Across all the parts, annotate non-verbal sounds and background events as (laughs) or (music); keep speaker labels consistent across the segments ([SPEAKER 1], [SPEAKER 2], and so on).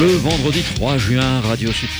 [SPEAKER 1] Le vendredi 3 juin, Radio Sud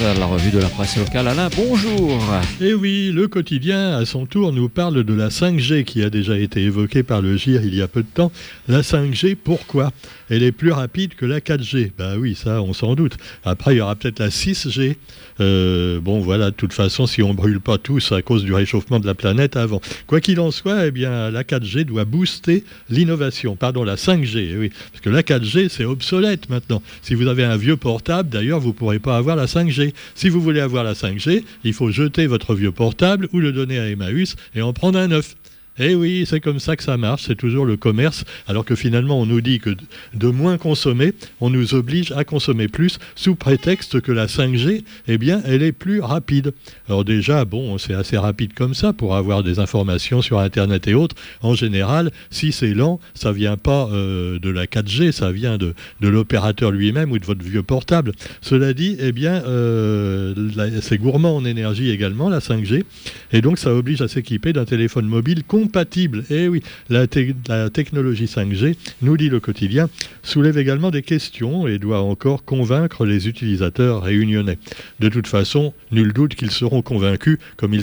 [SPEAKER 1] la revue de la presse locale. Alain, bonjour.
[SPEAKER 2] Eh oui, le quotidien, à son tour, nous parle de la 5G qui a déjà été évoquée par le GIR il y a peu de temps. La 5G, pourquoi? Elle est plus rapide que la 4G. Ben oui, ça, on s'en doute. Après, il y aura peut-être la 6G. Euh, bon, voilà, de toute façon, si on ne brûle pas tous à cause du réchauffement de la planète avant. Quoi qu'il en soit, eh bien, la 4G doit booster l'innovation. Pardon, la 5G, eh oui. Parce que la 4G, c'est obsolète maintenant. Si vous avez un vieux portable, d'ailleurs, vous ne pourrez pas avoir la 5G. Si vous voulez avoir la 5G, il faut jeter votre vieux portable ou le donner à Emmaüs et en prendre un neuf. Eh oui, c'est comme ça que ça marche, c'est toujours le commerce, alors que finalement on nous dit que de moins consommer, on nous oblige à consommer plus sous prétexte que la 5G, eh bien, elle est plus rapide. Alors déjà, bon, c'est assez rapide comme ça pour avoir des informations sur Internet et autres. En général, si c'est lent, ça vient pas euh, de la 4G, ça vient de, l'opérateur lui-même ou de votre vieux portable. Cela dit, eh bien, euh, c'est gourmand en énergie également, la 5G, et donc ça oblige à s'équiper d'un téléphone mobile compatible. Eh oui, la, technologie 5G, nous dit le quotidien, soulève également des questions et doit encore convaincre les utilisateurs réunionnais. De toute façon, nul doute qu'ils seront convaincus, comme ils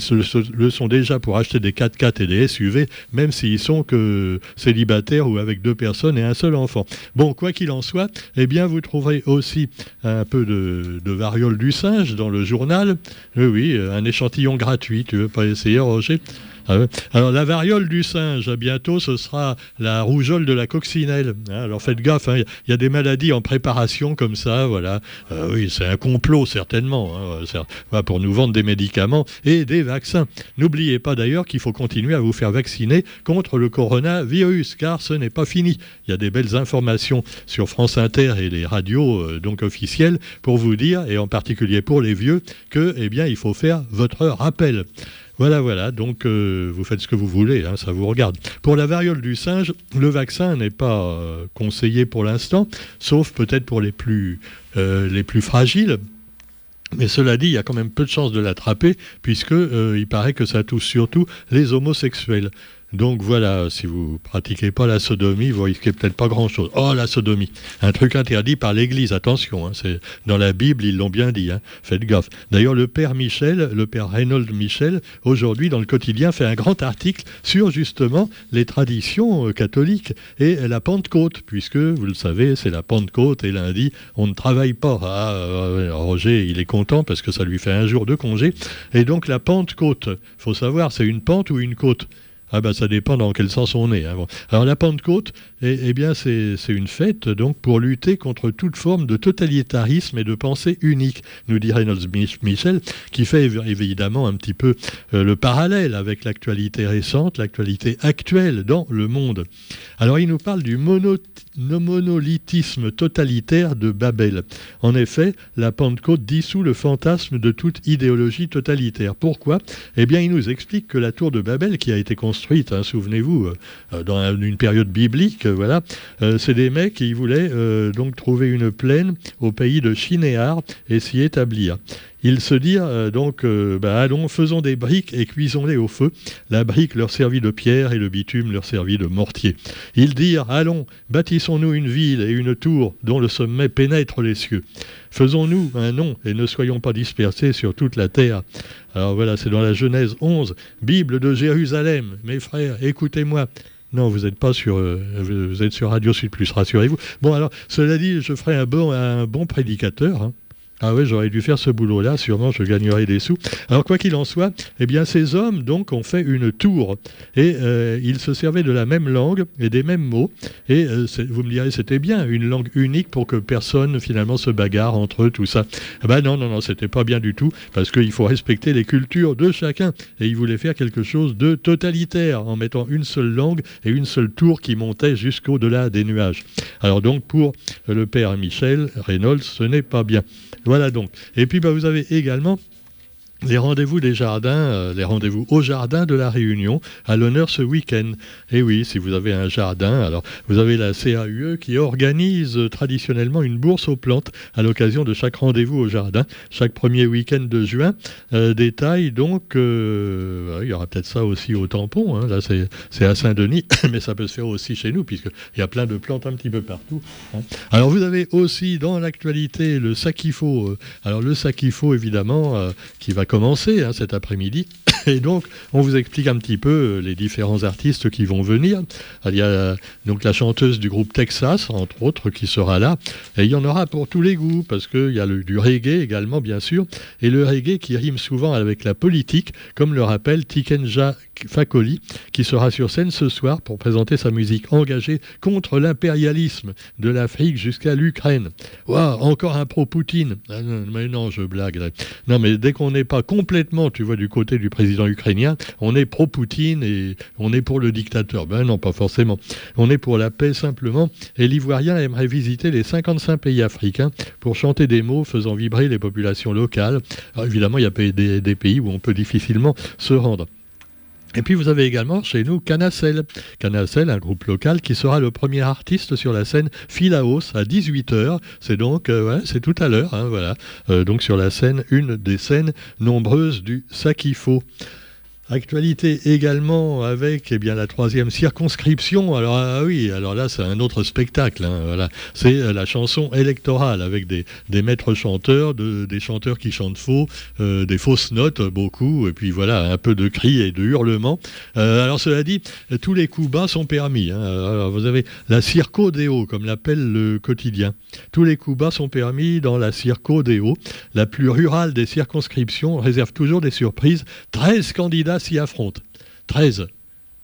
[SPEAKER 2] le sont déjà pour acheter des 4x4 et des SUV, même s'ils sont que célibataires ou avec deux personnes et un seul enfant. Bon, quoi qu'il en soit, eh bien, vous trouverez aussi un peu de, variole du singe dans le journal. Oui, oui, un échantillon gratuit. Tu veux pas essayer, Roger? Alors la variole du singe, bientôt ce sera la rougeole de la coccinelle. Hein. alors faites gaffe, hein. il y a des maladies en préparation comme ça, voilà. Euh, oui, c'est un complot certainement hein, pour nous vendre des médicaments et des vaccins. N'oubliez pas d'ailleurs qu'il faut continuer à vous faire vacciner contre le coronavirus, car ce n'est pas fini. Il y a des belles informations sur France Inter et les radios euh, donc officielles pour vous dire, et en particulier pour les vieux, que eh bien il faut faire votre rappel. Voilà, voilà, donc euh, vous faites ce que vous voulez, hein, ça vous regarde. Pour la variole du singe, le vaccin n'est pas euh, conseillé pour l'instant, sauf peut-être pour les plus, euh, les plus fragiles. Mais cela dit, il y a quand même peu de chances de l'attraper, puisque il paraît que ça touche surtout les homosexuels. Donc voilà, si vous pratiquez pas la sodomie, vous risquez peut-être pas grand-chose. Oh, la sodomie, un truc interdit par l'Église, attention, hein, c'est dans la Bible, ils l'ont bien dit, hein, faites gaffe. D'ailleurs, le père Michel, le père Reynold Michel, aujourd'hui dans le quotidien, fait un grand article sur justement les traditions euh, catholiques et la Pentecôte, puisque, vous le savez, c'est la Pentecôte et lundi, on ne travaille pas. Ah, euh, Roger, il est content parce que ça lui fait un jour de congé. Et donc la Pentecôte, faut savoir, c'est une pente ou une côte? Ah ben ça dépend dans quel sens on est. Hein. Alors la Pentecôte, eh, bien c'est une fête donc pour lutter contre toute forme de totalitarisme et de pensée unique, nous dit Reynolds Michel, qui fait évidemment un petit peu euh, le parallèle avec l'actualité récente, l'actualité actuelle dans le monde. Alors il nous parle du monolithisme totalitaire de Babel. En effet, la Pentecôte dissout le fantasme de toute idéologie totalitaire. Pourquoi? Eh bien il nous explique que la tour de Babel qui a été construite construite, hein, souvenez-vous, euh, dans une période biblique, voilà. Euh, c'est des mecs qui voulaient euh, donc trouver une plaine au pays de Chinéar et s'y établir. Ils se dirent donc, bah, allons, faisons des briques et cuisons-les au feu. La brique leur servit de pierre et le bitume leur servit de mortier. Ils dirent, allons, bâtissons-nous une ville et une tour dont le sommet pénètre les cieux. Faisons-nous un nom et ne soyons pas dispersés sur toute la terre. Alors voilà, c'est dans la Genèse 11, Bible de Jérusalem. Mes frères, écoutez-moi. Non, vous n'êtes pas sur, euh, vous êtes sur Radio Sud Plus, rassurez-vous. Bon, alors, cela dit, je ferai un bon, prédicateur. Hein. Ah oui, j'aurais dû faire ce boulot-là, sûrement je gagnerais des sous. Alors quoi qu'il en soit, eh bien ces hommes donc ont fait une tour et euh, ils se servaient de la même langue et des mêmes mots. Et euh, vous me direz c'était bien une langue unique pour que personne finalement se bagarre entre eux tout ça. Ben non non non c'était pas bien du tout parce qu'il faut respecter les cultures de chacun et ils voulaient faire quelque chose de totalitaire en mettant une seule langue et une seule tour qui montait jusqu'au-delà des nuages. Alors donc pour le père Michel Reynolds ce n'est pas bien. Voilà donc. Et puis bah, vous avez également les rendez-vous des jardins, euh, les rendez-vous au jardin de la Réunion à l'honneur ce week-end. Et oui, si vous avez un jardin, alors vous avez la CAUE qui organise euh, traditionnellement une bourse aux plantes à l'occasion de chaque rendez-vous au jardin, chaque premier week-end de juin. Euh, détail donc, il y aura peut-être ça aussi au tampon, hein. là c'est à Saint-Denis, (coughs) mais ça peut se faire aussi chez nous, puisqu'il y a plein de plantes un petit peu partout. Hein. Alors vous avez aussi dans l'actualité le sakifo. alors le sakifo évidemment, qui va commencer hein, cet après-midi. (coughs) Et donc, on vous explique un petit peu euh, les différents artistes qui vont venir. Il y a euh, donc la chanteuse du groupe Texas, entre autres, qui sera là. Et il y en aura pour tous les goûts, parce qu'il y a le, du reggae également, bien sûr. Et le reggae qui rime souvent avec la politique, comme le rappelle Tikenja Fakoli, qui sera sur scène ce soir pour présenter sa musique engagée contre l'impérialisme de l'Afrique jusqu'à l'Ukraine. Waouh, encore un pro-Poutine. Ah mais non, je blague. Non, mais dès qu'on n'est pas complètement, tu vois, du côté du président ukrainien, on est pro-Poutine et on est pour le dictateur. Ben non, pas forcément. On est pour la paix simplement. Et l'Ivoirien aimerait visiter les 55 pays africains pour chanter des mots faisant vibrer les populations locales. Alors, évidemment, il y a des, des pays où on peut difficilement se rendre. Et puis vous avez également chez nous Canacel. Canacel, un groupe local qui sera le premier artiste sur la scène Philaos à 18h. C'est donc, euh, c'est tout à l'heure, hein, voilà. Euh, donc sur la scène, une des scènes nombreuses du Sakifo. Actualité également avec eh bien, la troisième circonscription. Alors ah oui, alors là c'est un autre spectacle. Hein. C'est euh, la chanson électorale avec des, maîtres chanteurs, de, des chanteurs qui chantent faux, euh, des fausses notes beaucoup, et puis voilà, un peu de cris et de hurlements. Euh, alors cela dit, tous les coups bas sont permis. Hein. Vous avez la Circo Deo, comme l'appelle le quotidien. Tous les coups bas sont permis dans la Circo Deo. La plus rurale des circonscriptions réserve toujours des surprises. 13 candidats s'y affrontent. 13.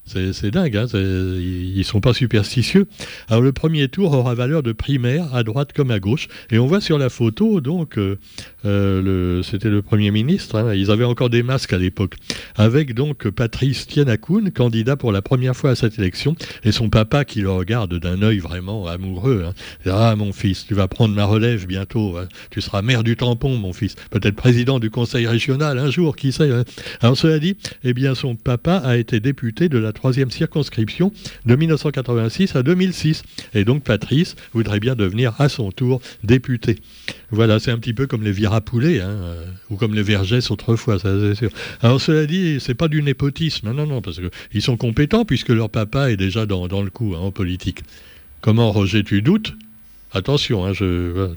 [SPEAKER 2] C'est dingue, hein ils ne sont pas superstitieux. Alors le premier tour aura valeur de primaire à droite comme à gauche. Et on voit sur la photo, donc, euh, euh, c'était le Premier ministre, hein, ils avaient encore des masques à l'époque, avec donc Patrice Tianakoun, candidat pour la première fois à cette élection, et son papa qui le regarde d'un œil vraiment amoureux. Hein. Ah mon fils, tu vas prendre ma relève bientôt, hein. tu seras maire du tampon mon fils, peut-être président du conseil régional un jour, qui sait. Alors cela dit, eh bien son papa a été député de la troisième circonscription de 1986 à 2006, et donc Patrice voudrait bien devenir à son tour député. Voilà, c'est un petit peu comme les virapoulet, hein, euh, ou comme les Vergès autrefois, ça c'est sûr. Alors cela dit, c'est pas du népotisme, non, non, parce qu'ils sont compétents puisque leur papa est déjà dans, le coup hein, en politique. Comment, Roger, tu doutes? Attention, hein, je,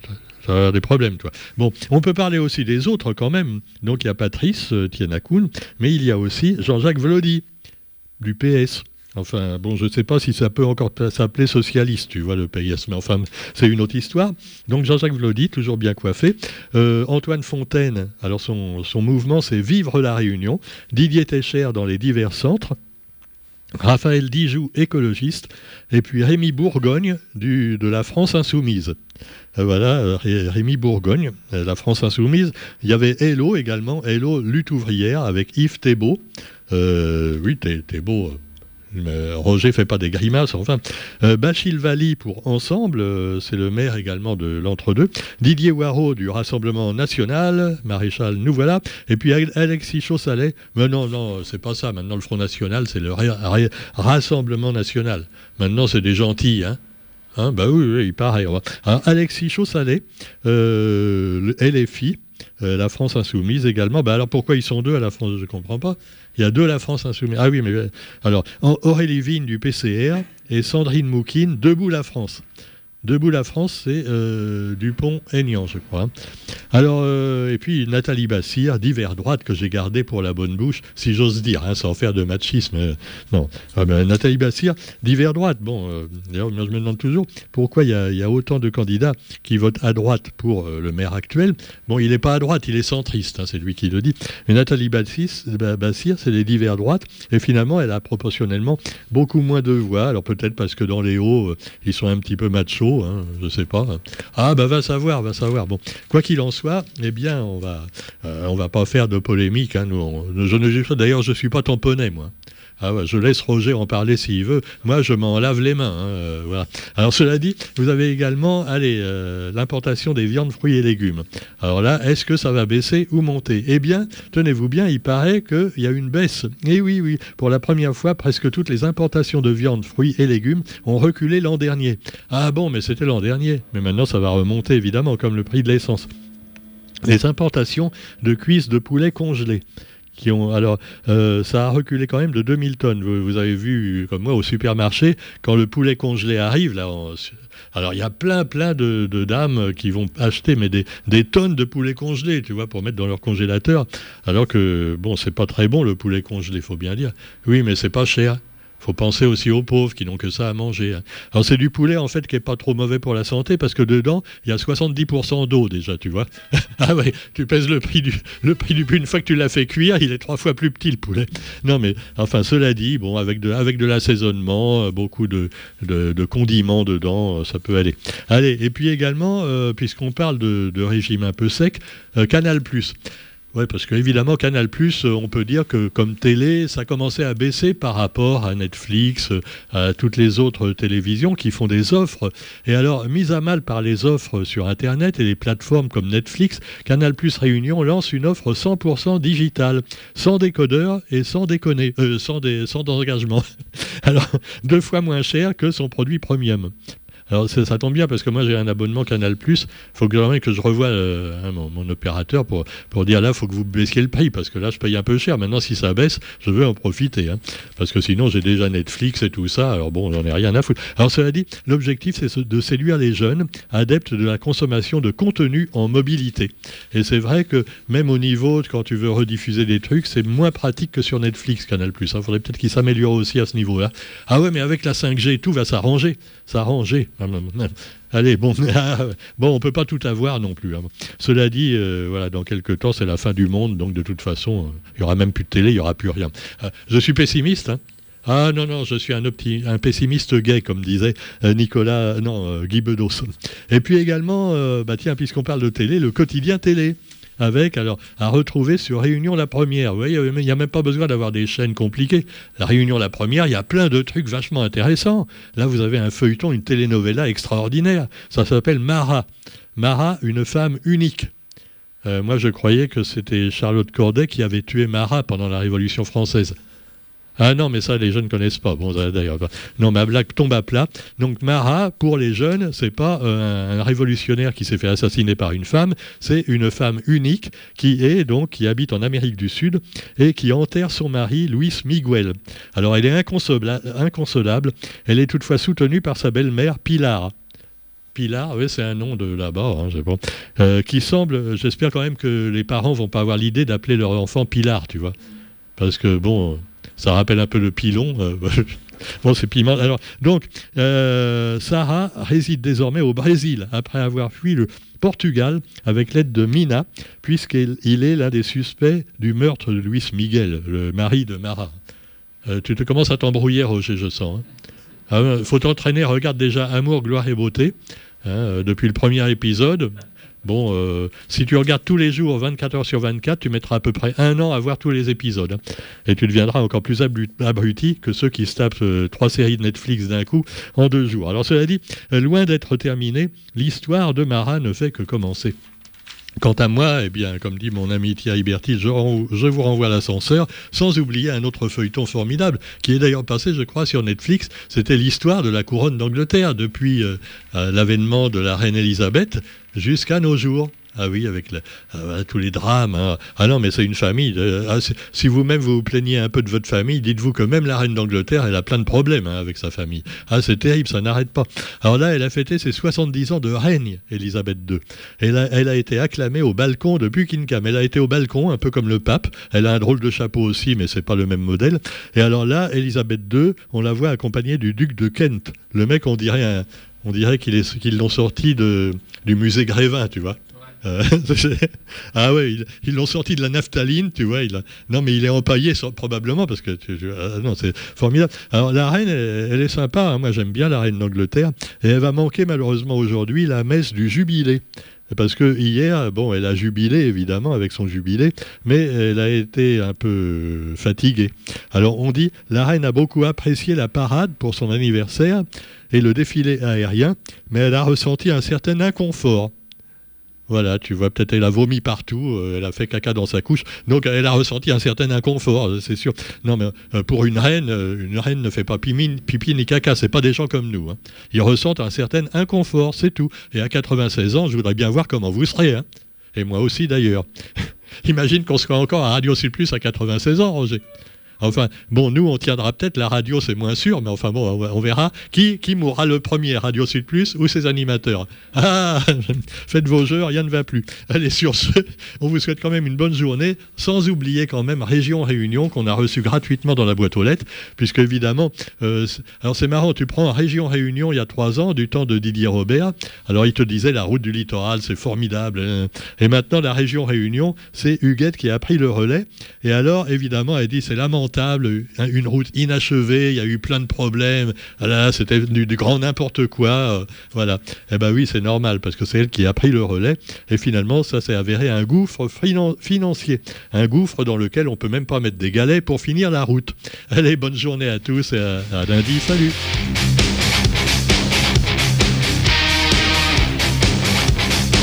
[SPEAKER 2] ça avoir des problèmes, toi. Bon, on peut parler aussi des autres quand même. Donc il y a Patrice euh, Tianakoun, mais il y a aussi Jean-Jacques Vlody, du PS. Enfin, bon, je ne sais pas si ça peut encore s'appeler socialiste, tu vois, le PS, mais enfin, c'est une autre histoire. Donc Jean-Jacques Vlody, toujours bien coiffé. Euh, Antoine Fontaine, alors son, mouvement, c'est Vivre la Réunion. Didier Técher dans les divers centres. Raphaël Dijoux, écologiste, et puis Rémi Bourgogne du, de la France Insoumise. Euh, voilà, euh, Rémi Bourgogne, la France Insoumise. Il y avait Hello également, Hello lutte ouvrière avec Yves Thébault. oui, Thébault, euh, Roger fait pas des grimaces, enfin. Euh, Vali pour Ensemble, euh, c'est le maire également de l'entre-deux. Didier Waro du Rassemblement National, Maréchal, nous. Et puis Alexis Chaussalet, mais non, non, c'est pas ça. Maintenant, le Front National, c'est le Rassemblement National. Maintenant, c'est des gentils, hein. Hein, bah oui, oui, il paraît. Alors, Alexis Chaussalet, euh, la France Insoumise également. Bah alors pourquoi ils sont deux à la France Je ne comprends pas. Il y a deux La France Insoumise. Ah oui, mais alors Aurélie Vigne du PCR et Sandrine Moukine, Debout la France. Debout la France, c'est euh, Dupont-Aignan, je crois. Alors, euh, et puis Nathalie Bassir, divers droite que j'ai gardé pour la bonne bouche, si j'ose dire, hein, sans faire de machisme. Euh, non, ah, Nathalie Bassir, divers droite. Bon, d'ailleurs, je me demande toujours pourquoi il y, a autant de candidats qui votent à droite pour le maire actuel? Bon, il n'est pas à droite, il est centriste, hein, c'est lui qui le dit. Mais Nathalie Bassir, c'est les divers droites, et finalement, elle a proportionnellement beaucoup moins de voix. Alors peut-être parce que dans les hauts, ils sont un petit peu machos hein, je sais pas. Ah bah va savoir, va savoir. Bon, quoi qu'il en soit, eh bien, on va, euh, on va pas faire de polémique. Hein, nous, je ne d'ailleurs, je suis pas tamponné moi. Ah je laisse Roger en parler s'il veut. Moi, je m'en lave les mains. Hein, euh. Alors, cela dit, vous avez également euh, l'importation des viandes, fruits et légumes. Alors là, est-ce que ça va baisser ou monter? Eh bien, tenez-vous bien, il paraît qu'il y a une baisse. Et oui, oui, pour la première fois, presque toutes les importations de viande, fruits et légumes ont reculé l'an dernier. Ah bon, mais c'était l'an dernier. Mais maintenant, ça va remonter, évidemment, comme le prix de l'essence. Les importations de cuisses de poulet congelées alors euh, ça a reculé quand même de 2000 tonnes. Vous, avez vu comme moi au supermarché quand le poulet congelé arrive alors il y a plein plein de, dames qui vont acheter mais des, des, tonnes de poulet congelé, tu vois, pour mettre dans leur congélateur. Alors que bon, c'est pas très bon le poulet congelé, faut bien dire. Oui, mais c'est pas cher faut penser aussi aux pauvres qui n'ont que ça à manger. Hein. Alors c'est du poulet en fait qui est pas trop mauvais pour la santé parce que dedans il y a 70% d'eau déjà, tu vois. (laughs) ah tu pèses le prix du le prix du une fois que tu l'as fait cuire, il est trois fois plus petit le poulet. Non mais enfin cela dit, bon avec de avec de l'assaisonnement, euh, beaucoup de, de, condiments dedans, euh, ça peut aller. Allez et puis également euh, puisqu'on parle de, régime un peu sec, Canal. Oui, parce qu'évidemment, Canal, euh, on peut dire que comme télé, ça commençait à baisser par rapport à Netflix, euh, à toutes les autres télévisions qui font des offres. Et alors, mise à mal par les offres sur Internet et les plateformes comme Netflix, Canal Réunion lance une offre 100% digitale, sans décodeur et sans déconner, euh, sans engagement. (laughs) Alors, deux fois moins cher que son produit premium. Alors ça, tombe bien parce que moi j'ai un abonnement Canal Plus. Il faut que, que je revoie euh, hein, mon, opérateur pour, pour dire là, il faut que vous baissiez le prix parce que là je paye un peu cher. Maintenant, si ça baisse, je veux en profiter. Hein. parce que sinon, j'ai déjà Netflix et tout ça. Alors bon, j'en ai rien à foutre. Alors cela dit, l'objectif c'est de séduire les jeunes adeptes de la consommation de contenu en mobilité. Et c'est vrai que même au niveau, quand tu veux rediffuser des trucs, c'est moins pratique que sur Netflix Canal Plus. Il faudrait peut-être qu'il s'améliore aussi à ce niveau-là. Ah ouais, mais avec la 5G, tout va s'arranger. S'arranger. Allez, bon, (laughs) bon, on peut pas tout avoir non plus. Hein. Cela dit, euh, voilà, dans quelques temps, c'est la fin du monde, donc de toute façon, euh, il y aura même plus de télé, il y aura plus rien. Euh, je suis pessimiste. Hein. Ah non, non, je suis un, un pessimiste gay, comme disait Nicolas, non, Guy Bedos. Et puis également, bah tiens, puisqu'on parle de télé, le quotidien télé avec, alors, à retrouver sur Réunion la Première. Vous voyez, il n'y a même pas besoin d'avoir des chaînes compliquées. La Réunion la Première, il y a plein de trucs vachement intéressants. Là, vous avez un feuilleton, une telenovela extraordinaire. Ça s'appelle Mara. Mara, une femme unique. Euh, moi, je croyais que c'était Charlotte Corday qui avait tué Marat pendant la Révolution française. Ah non, mais ça, les jeunes ne connaissent pas. Bon, d'ailleurs, non, ma blague tombe à plat. Donc, Marat, pour les jeunes, c'est pas euh, un révolutionnaire qui s'est fait assassiner par une femme, c'est une femme unique qui est donc qui habite en Amérique du Sud et qui enterre son mari, Luis Miguel. Alors, elle est inconsolable. Elle est toutefois soutenue par sa belle-mère, Pilar. Pilar, oui, c'est un nom de là-bas, hein, bon. Euh, qui semble, j'espère quand même que les parents vont pas avoir l'idée d'appeler leur enfant Pilar, tu vois. Parce que, bon, ça rappelle un peu le pilon. Euh, (laughs) bon, c'est piment. Alors, donc, euh, Sarah réside désormais au Brésil après avoir fui le Portugal avec l'aide de Mina, puisqu'il est l'un des suspects du meurtre de Luis Miguel, le mari de Mara. Euh, tu te commences à t'embrouiller, Roger, je sens. Il hein. ah, faut t'entraîner, regarde déjà Amour, gloire et beauté, hein, depuis le premier épisode. Bon, euh, si tu regardes tous les jours, 24 heures sur 24, tu mettras à peu près un an à voir tous les épisodes. Hein. Et tu deviendras encore plus abruti que ceux qui se tapent euh, trois séries de Netflix d'un coup en deux jours. Alors cela dit, euh, loin d'être terminé, l'histoire de Mara ne fait que commencer. Quant à moi, eh bien, comme dit mon ami Thierry Bertil, je, vous renvoie à l'ascenseur, sans oublier un autre feuilleton formidable, qui est d'ailleurs passé, je crois, sur Netflix. C'était l'histoire de la couronne d'Angleterre, depuis euh, euh, l'avènement de la reine Elisabeth jusqu'à nos jours. Ah oui, avec euh, tous les drames. Hein. Ah non, mais c'est une famille. Ah, si vous-même vous vous plaignez un peu de votre famille, dites-vous que même la reine d'Angleterre, elle a plein de problèmes hein, avec sa famille. Ah, c'est terrible, ça n'arrête pas. Alors là, elle a fêté ses 70 ans de règne, Elisabeth II. Elle a, elle a été acclamée au balcon de Buckingham. Elle a été au balcon, un peu comme le pape. Elle a un drôle de chapeau aussi, mais c'est pas le même modèle. Et alors là, Elisabeth II, on la voit accompagnée du duc de Kent. Le mec, on dirait on dirait qu'ils l'ont sorti de, du musée Grévin, tu vois. Euh, (laughs) ah ouais, ils l'ont sorti de la naphtaline, tu vois. Il a, non, mais il est empaillé probablement parce que ah non, c'est formidable. Alors la reine, elle, est sympa. Hein. moi, j'aime bien la reine d'Angleterre et elle va manquer malheureusement aujourd'hui la messe du jubilé. parce que hier, bon, elle a jubilé évidemment avec son jubilé, mais elle a été un peu fatiguée. Alors on dit, la reine a beaucoup apprécié la parade pour son anniversaire et le défilé aérien, mais elle a ressenti un certain inconfort. Voilà, tu vois, peut-être elle a vomi partout, euh, elle a fait caca dans sa couche, donc elle a ressenti un certain inconfort, euh, c'est sûr. Non, mais euh, pour une reine, une reine ne fait pas pipi, ni caca, c'est pas des gens comme nous. Hein. Ils ressentent un certain inconfort, c'est tout. Et à 96 ans, je voudrais bien voir comment vous serez. Hein. Et moi aussi d'ailleurs. (laughs) Imagine qu'on soit encore à Radio Sud Plus à 96 ans, Roger. Enfin, bon, nous, on tiendra peut-être, la radio, c'est moins sûr, mais enfin, bon, on verra qui, mourra le premier, Radio Sud Plus ou ses animateurs? Ah, (laughs) faites vos jeux, rien ne va plus. Allez, sur ce, on vous souhaite quand même une bonne journée, sans oublier quand même Région Réunion, qu'on a reçu gratuitement dans la boîte aux lettres, puisque évidemment, euh, alors c'est marrant, tu prends Région Réunion il y a trois ans, du temps de Didier Robert, alors il te disait la route du littoral, c'est formidable, hein. et maintenant la Région Réunion, c'est Huguette qui a pris le relais, et alors évidemment, elle dit c'est Hein, une route inachevée, il y a eu plein de problèmes, ah c'était du, grand n'importe quoi, euh, voilà. Eh ben oui, c'est normal, parce que c'est elle qui a pris le relais, et finalement, ça s'est avéré un gouffre financier, un gouffre dans lequel on peut même pas mettre des galets pour finir la route. Allez, bonne journée à tous, et à lundi, salut